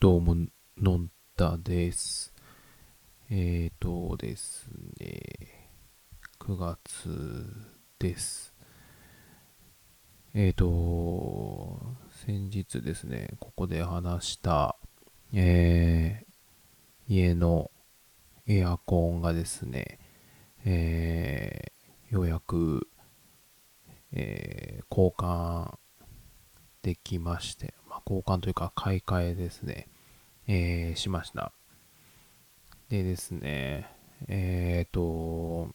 どうも、のんたです。えーとですね、9月です。えーと、先日ですね、ここで話した、えー家のエアコンがですね、えーようやく、えー交換できまして、交換というか買い替えですね、えーしました。でですね、えっ、と、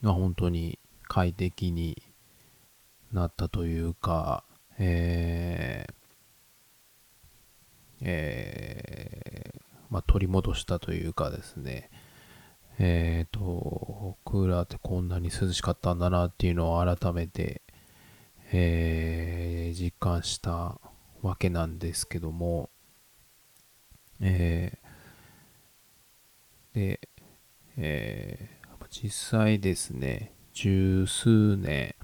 まあ、本当に快適になったというか、えーえーまあ、取り戻したというかですね、えっ、と、クーラーってこんなに涼しかったんだなっていうのを改めて、えー実感したわけなんですけども、えーで、えー実際ですね、十数年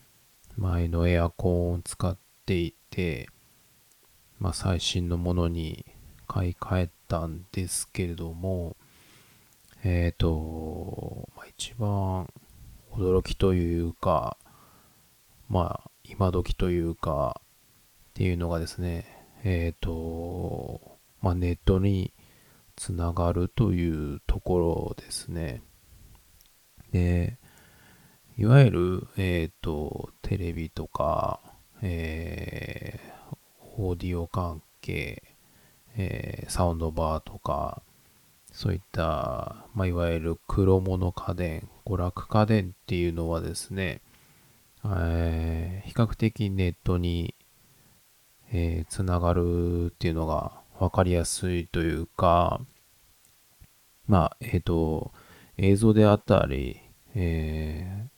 前のエアコンを使っていて、まあ、最新のものに買い替えたんですけれども、えっ、と、まあ、一番驚きというか、まあ、今時というか、っていうのがですね、えっ、と、まあ、ネットにつながるというところですね。で、いわゆる、えっ、と、テレビとか、えーオーディオ関係、えーサウンドバーとか、そういった、まあ、いわゆる黒物家電、娯楽家電っていうのはですね、えー比較的ネットに、えーつながるっていうのが分かりやすいというか、まあ、えっ、と、映像であったり、えー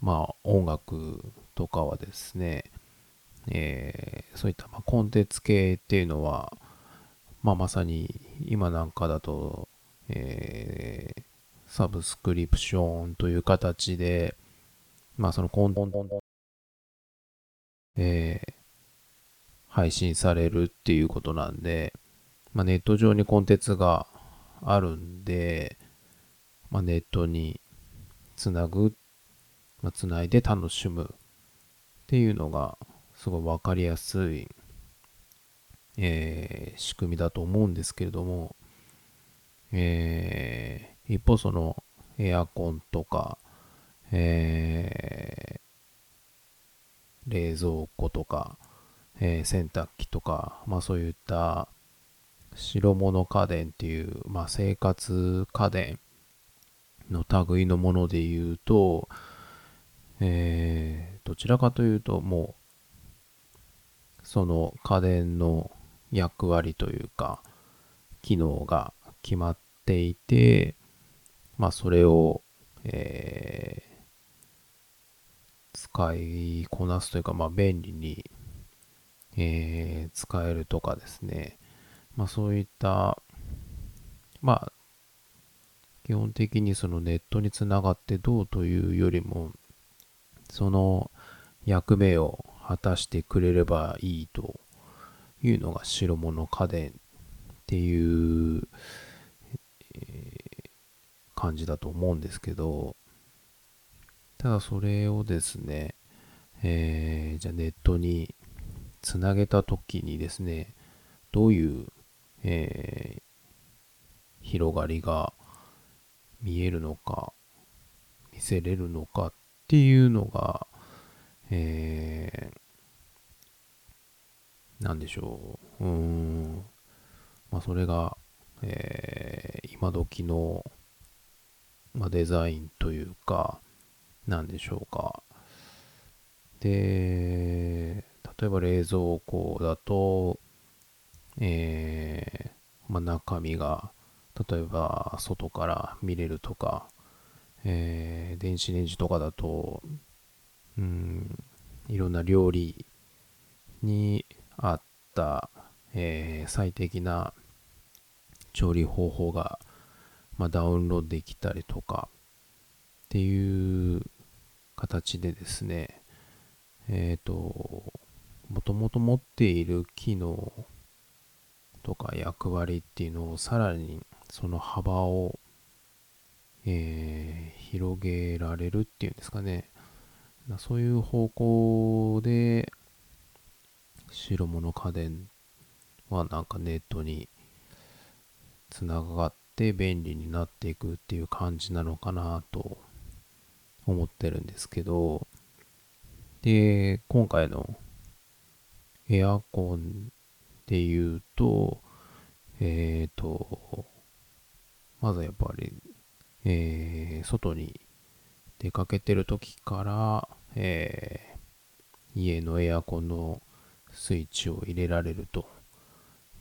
まあ、音楽とかはですね、えーそういった、まあ、コンテンツ系っていうのは、まあ、まさに今なんかだと、えーサブスクリプションという形で、まあ、そのコンテン、えー配信されるっていうことなんで、まあ、ネット上にコンテンツがあるんで、まあ、ネットにつなぐ、まあ、つないで楽しむっていうのがすごいわかりやすい、えー仕組みだと思うんですけれども、えー一方そのエアコンとか、えー冷蔵庫とか、えー洗濯機とか、まあそういった白物家電っていう、まあ生活家電の類のもので言うと、えーどちらかというともうその家電の役割というか機能が決まっていてまあそれを、えー使いこなすというかまあ便利に、えー使えるとかですね。まあそういったまあ基本的にそのネットにつながってどうというよりもその役目を果たしてくれればいいというのが白物家電っていう、えー感じだと思うんですけどただそれをですね、えーじゃあネットにつなげた時にですねどういう、えー広がりが見えるのか見せれるのかっていうのが、えー、なんでしょう。うん。まあ、それが、えー今時の、まあ、デザインというか、なんでしょうか。で、例えば冷蔵庫だと、えーまあ、中身が、例えば外から見れるとか、えー電子レンジとかだと、うん、いろんな料理に合った、えー最適な調理方法が、まあ、ダウンロードできたりとかっていう形でですね、えっ、と、もともと持っている機能とか役割っていうのをさらにその幅を、えー、広げられるっていうんですかね。そういう方向で白物家電はなんかネットにつながって便利になっていくっていう感じなのかなと思ってるんですけどで今回のエアコンで言うとえっ、ー、とまずやっぱり、えー、外に出かけてる時から、えー、家のエアコンのスイッチを入れられると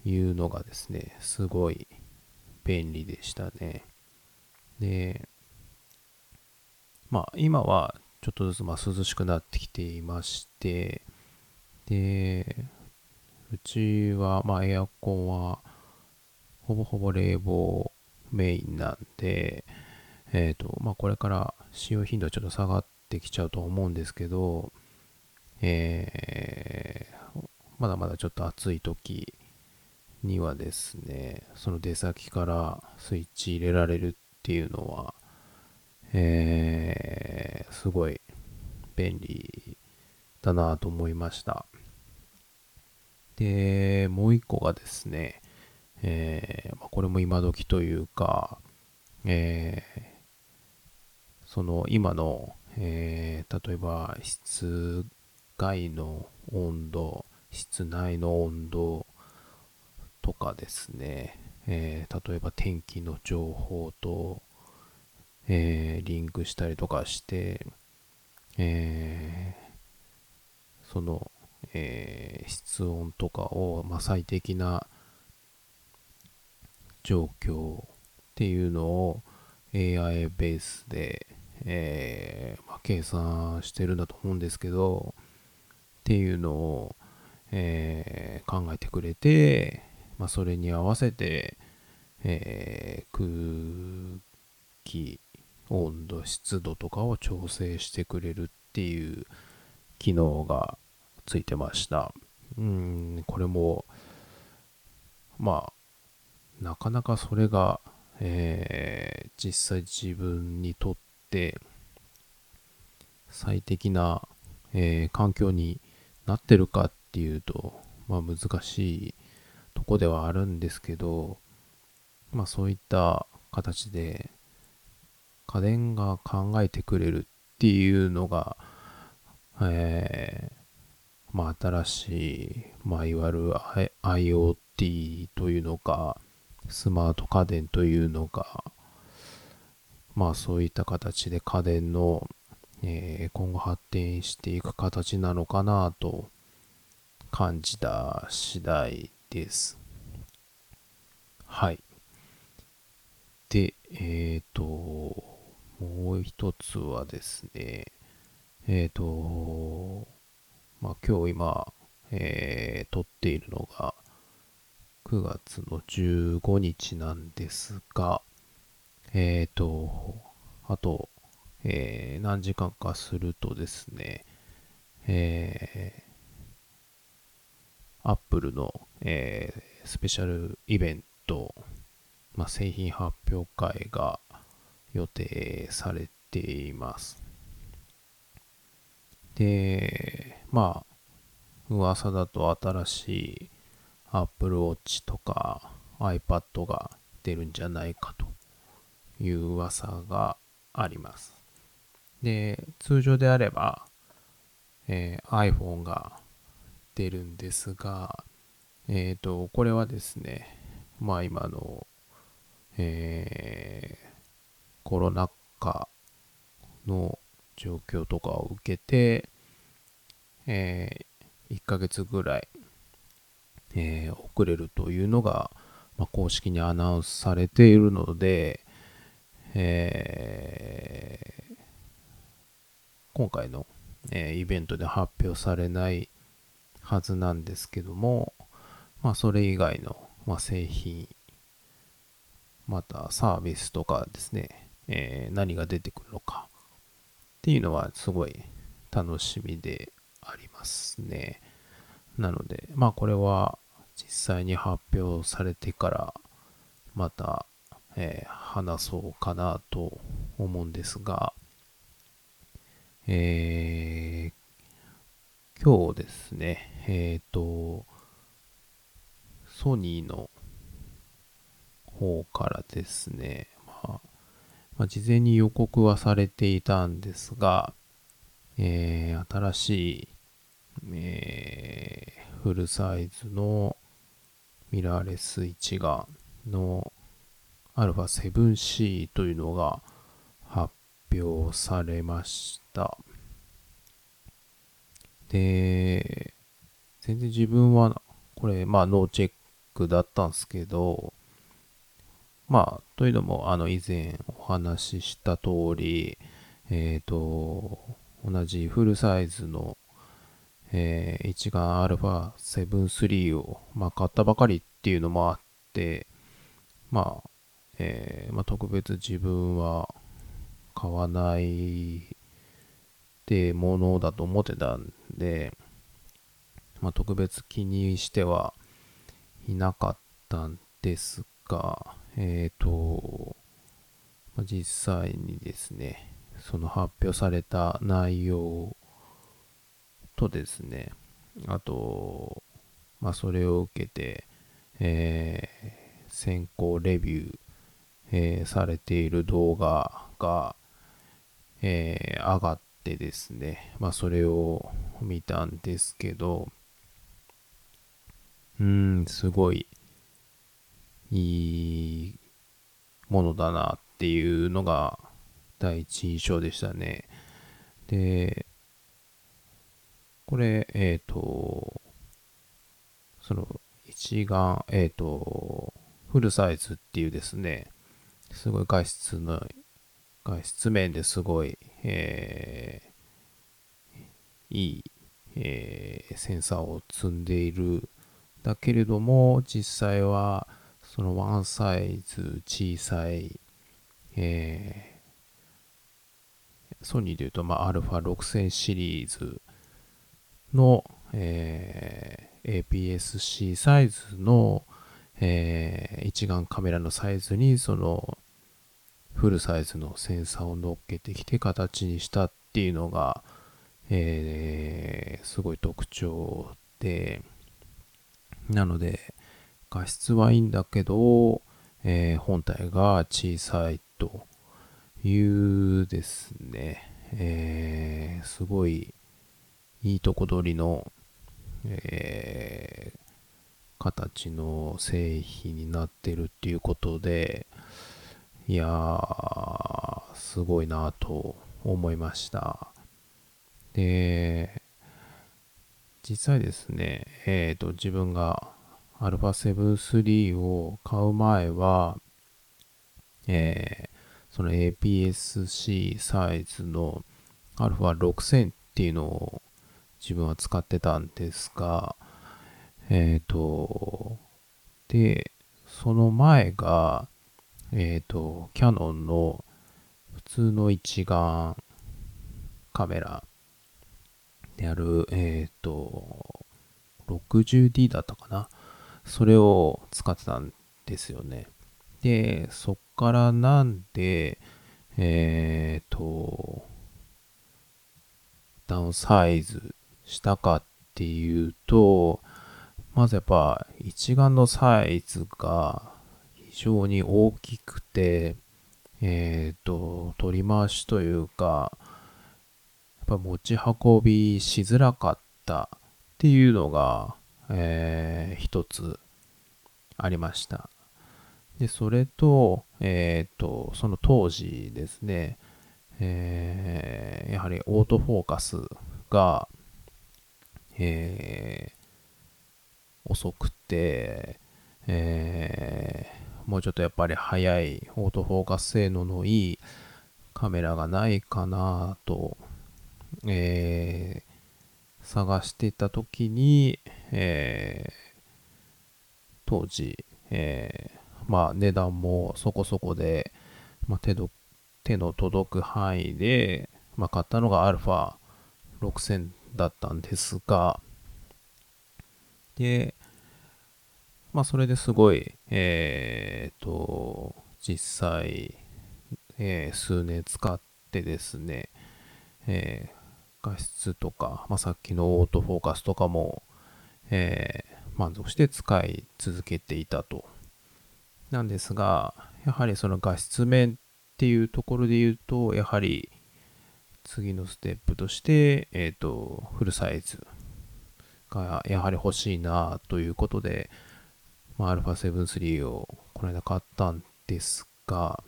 いうのがですね、すごい便利でしたね。で、まあ今はちょっとずつま涼しくなってきていまして、で、うちはまエアコンはほぼほぼ冷房メインなんで、えっ、ー、と、まあこれから使用頻度はちょっと下がってきちゃうと思うんですけど、えー、まだまだちょっと暑い時にはですね、その出先からスイッチ入れられるっていうのは、えー、すごい便利だなと思いました。で、もう一個がですね、えー、これも今時というか、えー、その今の、えー、例えば室外の温度、室内の温度とかですね、えー、例えば天気の情報と、えー、リンクしたりとかして、えー、その、え室温とかを、まあ、最適な状況っていうのを AI ベースで、えーまあ、計算してるんだと思うんですけどっていうのを、え、考えてくれて、まあ、それに合わせて、え、空気温度湿度とかを調整してくれるっていう機能がついてました。うんこれもまあなかなかそれが、えー、実際自分にとって最適な、えー、環境になってるかっていうと、まあ難しいとこではあるんですけど、まあそういった形で家電が考えてくれるっていうのが、えー、まあ新しい、まあいわゆる IoT というのか、スマート家電というのが、まあそういった形で家電の、えー、今後発展していく形なのかなと感じた次第です。はい。で、えっ、ー、と、もう一つはですね、えっ、ー、と、まあ今日今、えー、撮っているのが、9月の15日なんですが、えっ、ー、と、あと、えー、何時間かするとですね、えー、Apple の、えー、スペシャルイベント、まあ、製品発表会が予定されています。で、まあ、噂だと新しい Apple Watch とか iPad が出るんじゃないかという噂があります。で、通常であれば、えー、iPhone が出るんですが、えっ、ー、と、これはですね、まあ今の、えー、コロナ禍の状況とかを受けて、えー、1ヶ月ぐらいえー、遅れるというのが、まあ、公式にアナウンスされているので、えー、今回の、えー、イベントで発表されないはずなんですけども、まあ、それ以外の、まあ、製品、またサービスとかですね、えー、何が出てくるのかっていうのはすごい楽しみでありますね。なので、まあこれは実際に発表されてからまた、えー、話そうかなと思うんですが、えー、今日ですね、えっ、ー、と、ソニーの方からですね、まあ、事前に予告はされていたんですが、えー、新しい、えー、フルサイズのミラーレス一眼の α7C というのが発表されました。で、全然自分は、これ、まあ、ノーチェックだったんですけど、まあ、というのも、あの、以前お話しした通り、えっ、ー、と、同じフルサイズの、えー、一眼 α7 III を、まあ、買ったばかりっていうのもあって、まあ、えー、まあ、特別自分は買わないってものだと思ってたんで、まあ、特別気にしてはいなかったんですが、えっ、ー、と、実際にですね、その発表された内容とですね、あと、まあ、それを受けて、えー、先行レビュー、えー、されている動画が、えー、上がってですね、まあ、それを見たんですけど、うん、すごいいいものだなっていうのが第一印象でしたね。で、これ、えっ、ー、と、その、一眼、えっ、ー、と、フルサイズっていうですね、すごい画質の、画質面ですごい、えー、いい、えー、センサーを積んでいる。だけれども、実際は、そのワンサイズ小さい、えー、ソニーで言うと、まあ、α6000 シリーズの、えー、APS-C サイズの、えー、一眼カメラのサイズにそのフルサイズのセンサーを乗っけてきて形にしたっていうのが、えー、すごい特徴で、なので画質はいいんだけど、えー、本体が小さいというですね、えー、すごいいいとこ取りの、えー、形の製品になってるっていうことで、いやー、すごいなと思いました。で、実際ですね、えっ、ー、と、自分が α7 III を買う前は、えその APS-C サイズの α6000 っていうのを自分は使ってたんですが、えっ、ー、と、で、その前が、えっ、ー、と、キャノンの普通の一眼カメラである、えっ、ー、と、60D だったかな。それを使ってたんですよね。で、そっからなんで、えっ、ー、と、ダウンサイズしたかっていうと、まずやっぱ一眼のサイズが非常に大きくて、えっ、ー、と、取り回しというか、やっぱ持ち運びしづらかったっていうのが、えー、一つありました。で、それと、えっ、ー、と、その当時ですね、えー、やはりオートフォーカスが、えー、遅くて、えー、もうちょっとやっぱり速いオートフォーカス性能のいいカメラがないかなと、えー、探していた時に、えー、当時、えー、まあ値段もそこそこで、まあ、手ど手の届く範囲で、まあ、買ったのが α6000 だったんですが、で、まあそれですごい、えっ、と、実際、えー、数年使ってですね、えー、画質とか、まあ、さっきのオートフォーカスとかも、えー、満足して使い続けていたと。なんですが、やはりその画質面っていうところで言うと、やはり次のステップとして、えっ、ー、と、フルサイズがやはり欲しいなということで、まあ、α7 3をこの間買ったんですが、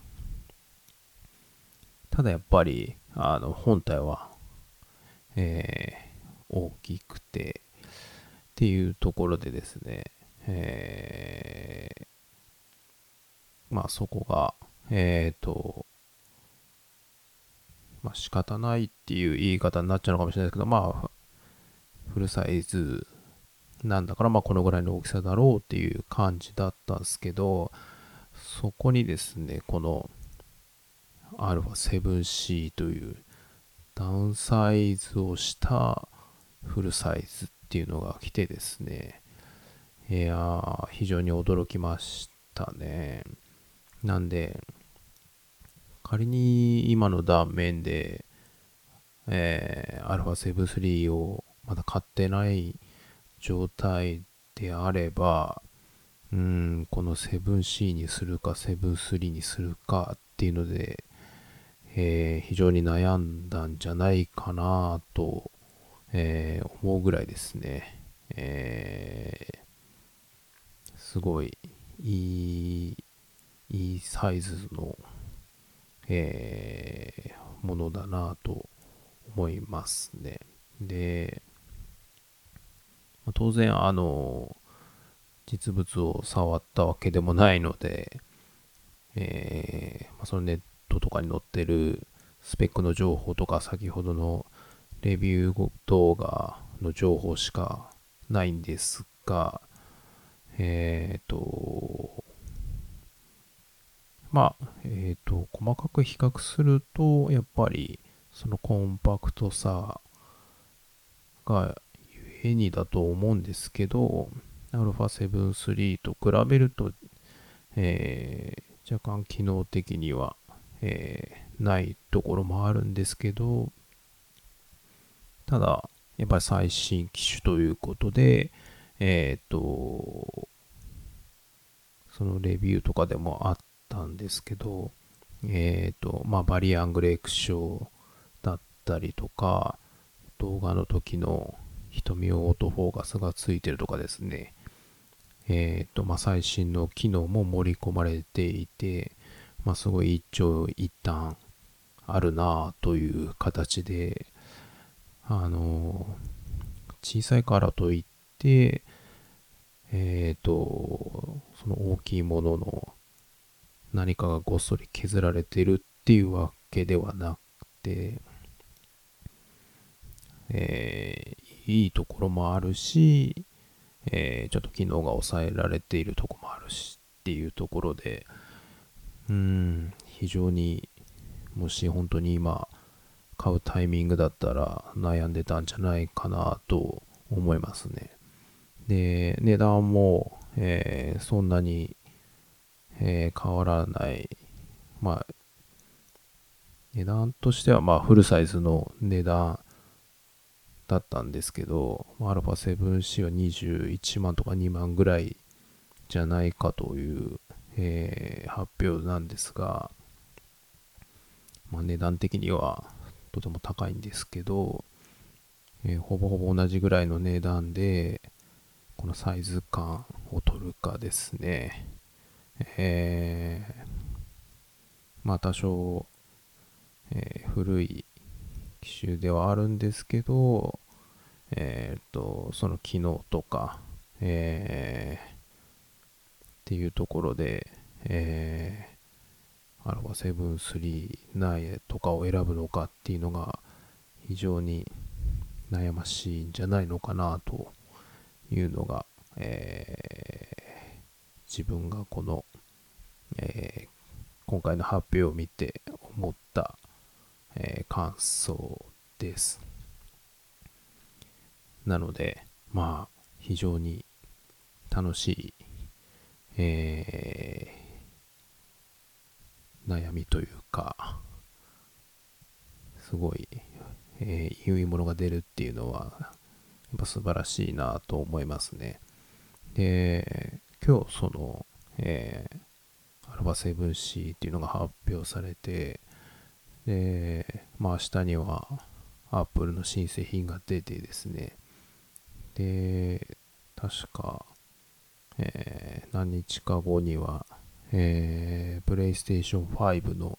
ただやっぱり、あの、本体は、えー、大きくて、っていうところでですね、えー、まあそこが、えっ、ー、と、まあ仕方ないっていう言い方になっちゃうのかもしれないですけど、まあ、フルサイズなんだから、まあこのぐらいの大きさだろうっていう感じだったんですけど、そこにですね、この α7C というダウンサイズをしたフルサイズっっていうのが来てですね、いやー、非常に驚きましたね。なんで、仮に今の断面で、えー、α7 3をまだ買ってない状態であれば、うん、この 7C にするか7.3にするかっていうので、えー、非常に悩んだんじゃないかなと、えー、思うぐらいですね。えー、すごいいい、いいサイズの、えー、ものだなと思いますね。で、当然、あの、実物を触ったわけでもないので、えー、そのネットとかに載ってるスペックの情報とか、先ほどのレビュー動画の情報しかないんですが、えっ、ー、と、まあ、えっ、ー、と、細かく比較すると、やっぱり、そのコンパクトさがゆえにだと思うんですけど、α7 3と比べると、えー、若干機能的には、えー、ないところもあるんですけど、ただ、やっぱり最新機種ということで、えっ、ー、と、そのレビューとかでもあったんですけど、えっ、ー、と、まあ、バリアングレーク賞だったりとか、動画の時の瞳をオートフォーカスがついてるとかですね、えっ、ー、と、まあ、最新の機能も盛り込まれていて、まあ、すごい一長一短あるなという形で、あの、小さいからといって、えっ、ー、と、その大きいものの何かがごっそり削られてるっていうわけではなくて、えー、いいところもあるし、えー、ちょっと機能が抑えられているとこもあるしっていうところで、うん、非常に、もし本当に今、買うタイミングだったら悩んでたんじゃないかなと思いますね。で、値段も、えー、そんなに、えー、変わらない。まあ、値段としては、まあ、フルサイズの値段だったんですけど、α7C は21万とか2万ぐらいじゃないかという、えー、発表なんですが、まあ、値段的にはとても高いんですけど、えー、ほぼほぼ同じぐらいの値段で、このサイズ感を取るかですね。えー、まあ多少、えー、古い機種ではあるんですけど、えっ、と、その機能とか、えー、っていうところで、えアルファ7、3、9とかを選ぶのかっていうのが非常に悩ましいんじゃないのかなというのが、えー、自分がこの、えー、今回の発表を見て思った、えー、感想です。なので、まあ、非常に楽しい、えー、悩みというか、すごい、えー、いいものが出るっていうのは、やっぱ素晴らしいなと思いますね。で、今日その、えー、アルファ 7C っていうのが発表されて、で、まあ明日には Apple の新製品が出てですね、で、確か、えー、何日か後には、えー、PlayStation 5の、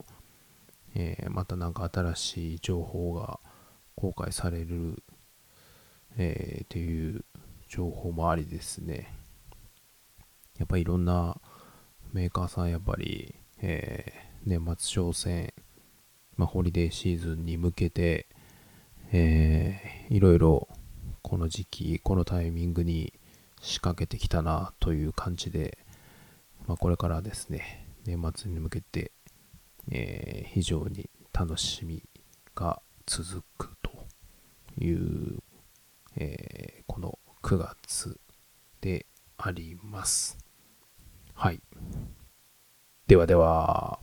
えー、またなんか新しい情報が公開される、えー、っていう情報もありですね。やっぱいろんなメーカーさんやっぱり、えー、年末商戦、まあ、ホリデーシーズンに向けて、えー、いろいろこの時期、このタイミングに仕掛けてきたなという感じで、まあ、これからですね、年末に向けて、えー、非常に楽しみが続くという、えー、この9月であります。はい。ではでは。